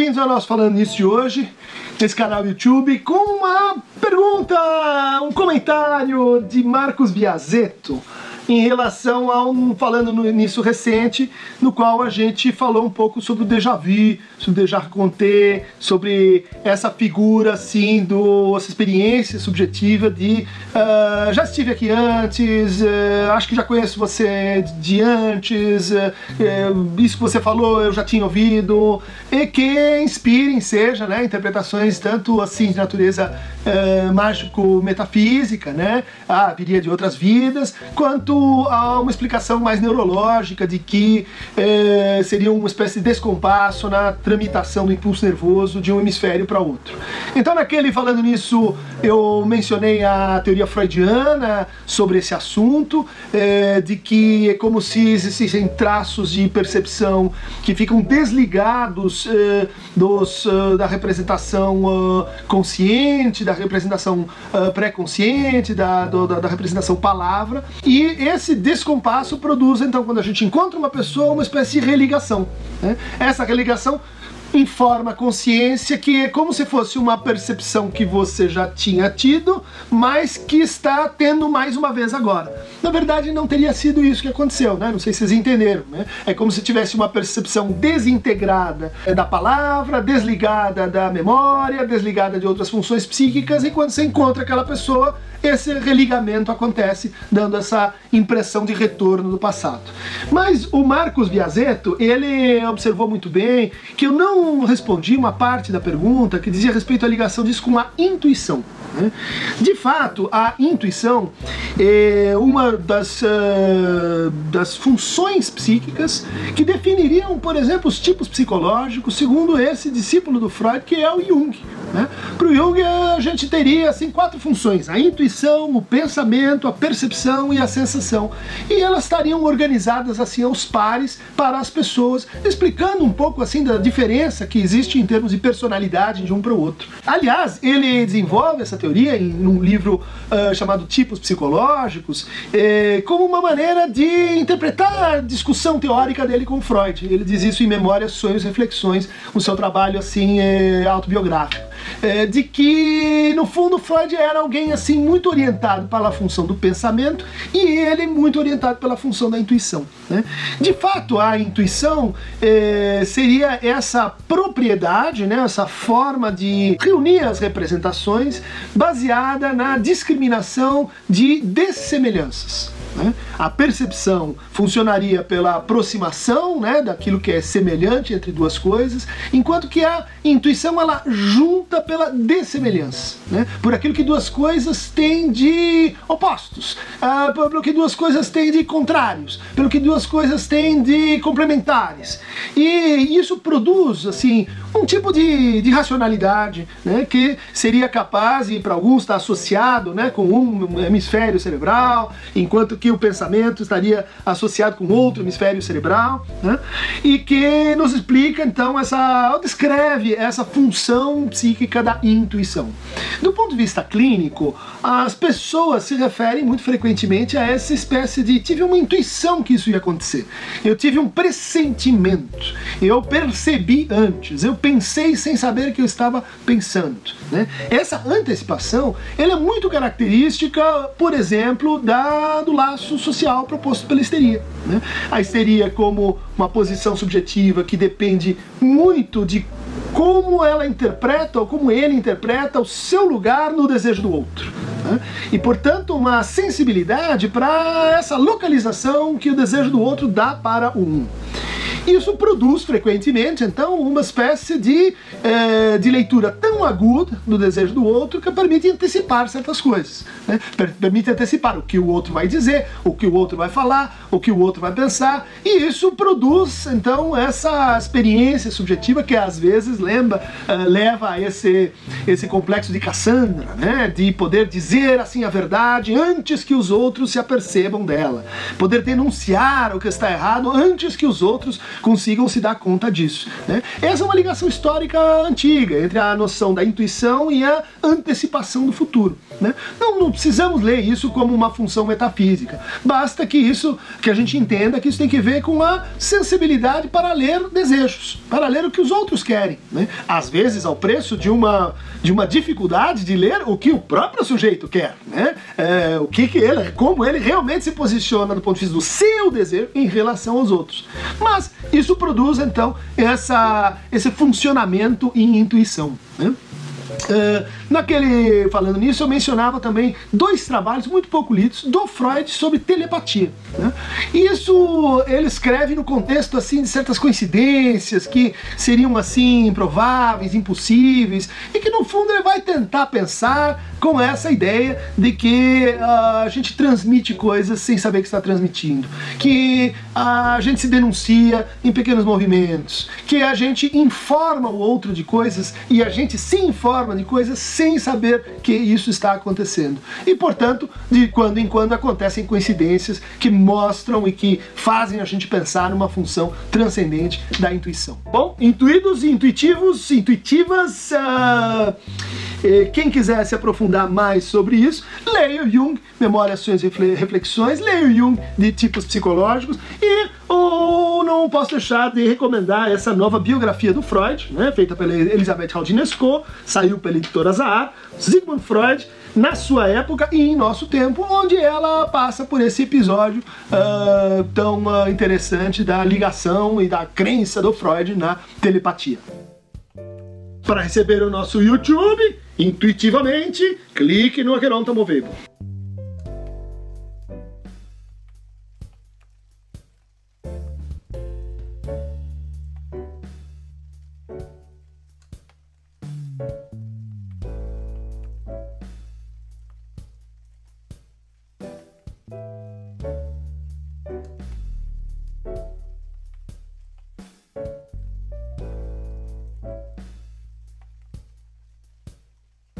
bem-vindos ao nosso Falando Nisso de hoje, nesse canal YouTube, com uma pergunta, um comentário de Marcos Biazetto em relação a um falando nisso recente, no qual a gente falou um pouco sobre o déjà vu, sobre o déjà conté, sobre essa figura assim do essa experiência subjetiva de uh, já estive aqui antes, uh, acho que já conheço você de antes, uh, isso que você falou eu já tinha ouvido e que inspirem seja, né, interpretações tanto assim de natureza mágico metafísica, né, a viria de outras vidas, quanto há uma explicação mais neurológica de que é, seria uma espécie de descompasso na tramitação do impulso nervoso de um hemisfério para outro. Então, naquele falando nisso, eu mencionei a teoria freudiana sobre esse assunto, é, de que é como se existissem traços de percepção que ficam desligados é, dos, uh, da representação consciente, da representação pré-consciente, da, da, da representação palavra, e esse descompasso produz, então, quando a gente encontra uma pessoa, uma espécie de religação. Né? Essa religação informa a consciência que é como se fosse uma percepção que você já tinha tido, mas que está tendo mais uma vez agora. Na verdade, não teria sido isso que aconteceu, né? Não sei se vocês entenderam, né? É como se tivesse uma percepção desintegrada da palavra, desligada da memória, desligada de outras funções psíquicas, e quando você encontra aquela pessoa, esse religamento acontece, dando essa impressão de retorno do passado. Mas o Marcos Biazetto, ele observou muito bem que eu não respondi uma parte da pergunta que dizia respeito à ligação disso com a intuição. Né? De fato, a intuição é uma das, uh, das funções psíquicas que definiriam, por exemplo, os tipos psicológicos, segundo esse discípulo do Freud, que é o Jung. Né? Para o Jung, a gente teria assim, quatro funções: a intuição, o pensamento, a percepção e a sensação. E elas estariam organizadas assim aos pares para as pessoas, explicando um pouco assim da diferença que existe em termos de personalidade de um para o outro. Aliás, ele desenvolve essa teoria em um livro uh, chamado Tipos Psicológicos, eh, como uma maneira de interpretar a discussão teórica dele com Freud. Ele diz isso em Memórias, Sonhos Reflexões, no seu trabalho assim eh, autobiográfico é, de que no fundo Freud era alguém assim muito orientado pela função do pensamento e ele muito orientado pela função da intuição. Né? De fato, a intuição é, seria essa propriedade, né, essa forma de reunir as representações baseada na discriminação de dessemelhanças. Né? A percepção funcionaria pela aproximação né, daquilo que é semelhante entre duas coisas, enquanto que a intuição ela junta pela dessemelhança, né? por aquilo que duas coisas têm de opostos, uh, pelo que duas coisas têm de contrários, pelo que duas coisas têm de complementares. E isso produz assim um tipo de, de racionalidade né, que seria capaz, e para alguns está associado né, com um hemisfério cerebral, enquanto que o pensamento estaria associado com outro hemisfério cerebral, né, e que nos explica então essa, descreve essa função psíquica da intuição. Do ponto de vista clínico, as pessoas se referem muito frequentemente a essa espécie de tive uma intuição que isso ia acontecer, eu tive um pressentimento, eu percebi antes, eu pensei sem saber que eu estava pensando. Né? Essa antecipação ela é muito característica, por exemplo, da, do laço social proposto pela histeria. Né? A histeria como uma posição subjetiva que depende muito de como ela interpreta ou como ele interpreta o seu lugar no desejo do outro. Né? E, portanto, uma sensibilidade para essa localização que o desejo do outro dá para o um. Isso produz frequentemente, então, uma espécie de, é, de leitura tão aguda do desejo do outro que permite antecipar certas coisas. Né? Permite antecipar o que o outro vai dizer, o que o outro vai falar, o que o outro vai pensar, e isso produz, então, essa experiência subjetiva que às vezes lembra, uh, leva a esse, esse complexo de Cassandra, né? de poder dizer assim a verdade antes que os outros se apercebam dela, poder denunciar o que está errado antes que os outros consigam se dar conta disso. Né? Essa é uma ligação histórica antiga entre a noção da intuição e a antecipação do futuro. Né? Não, não precisamos ler isso como uma função metafísica. Basta que isso, que a gente entenda que isso tem que ver com a sensibilidade para ler desejos, para ler o que os outros querem. Né? Às vezes ao preço de uma, de uma dificuldade de ler o que o próprio sujeito quer. Né? É, o que, que ele, como ele realmente se posiciona do ponto de vista do seu desejo em relação aos outros. Mas isso produz então essa, esse funcionamento em intuição. Né? Uh, naquele, falando nisso, eu mencionava também dois trabalhos muito pouco lidos do Freud sobre telepatia. Né? Isso ele escreve no contexto assim de certas coincidências que seriam assim improváveis, impossíveis, e que no fundo ele vai tentar pensar com essa ideia de que uh, a gente transmite coisas sem saber que está transmitindo, que a gente se denuncia em pequenos movimentos, que a gente informa o outro de coisas e a gente se informa de coisas sem saber que isso está acontecendo. E portanto, de quando em quando acontecem coincidências que mostram e que fazem a gente pensar numa função transcendente da intuição. Bom, intuídos e intuitivos, intuitivas. Uh quem quiser se aprofundar mais sobre isso, leia o Jung, Memórias, Ações e Reflexões, leia o Jung de tipos psicológicos e ou não posso deixar de recomendar essa nova biografia do Freud, né, feita pela Elizabeth Haldinesco, saiu pela editora Zahar, Sigmund Freud, na sua época e em nosso tempo, onde ela passa por esse episódio uh, tão uh, interessante da ligação e da crença do Freud na telepatia. Para receber o nosso YouTube, intuitivamente, clique no Aqueronta Movebo.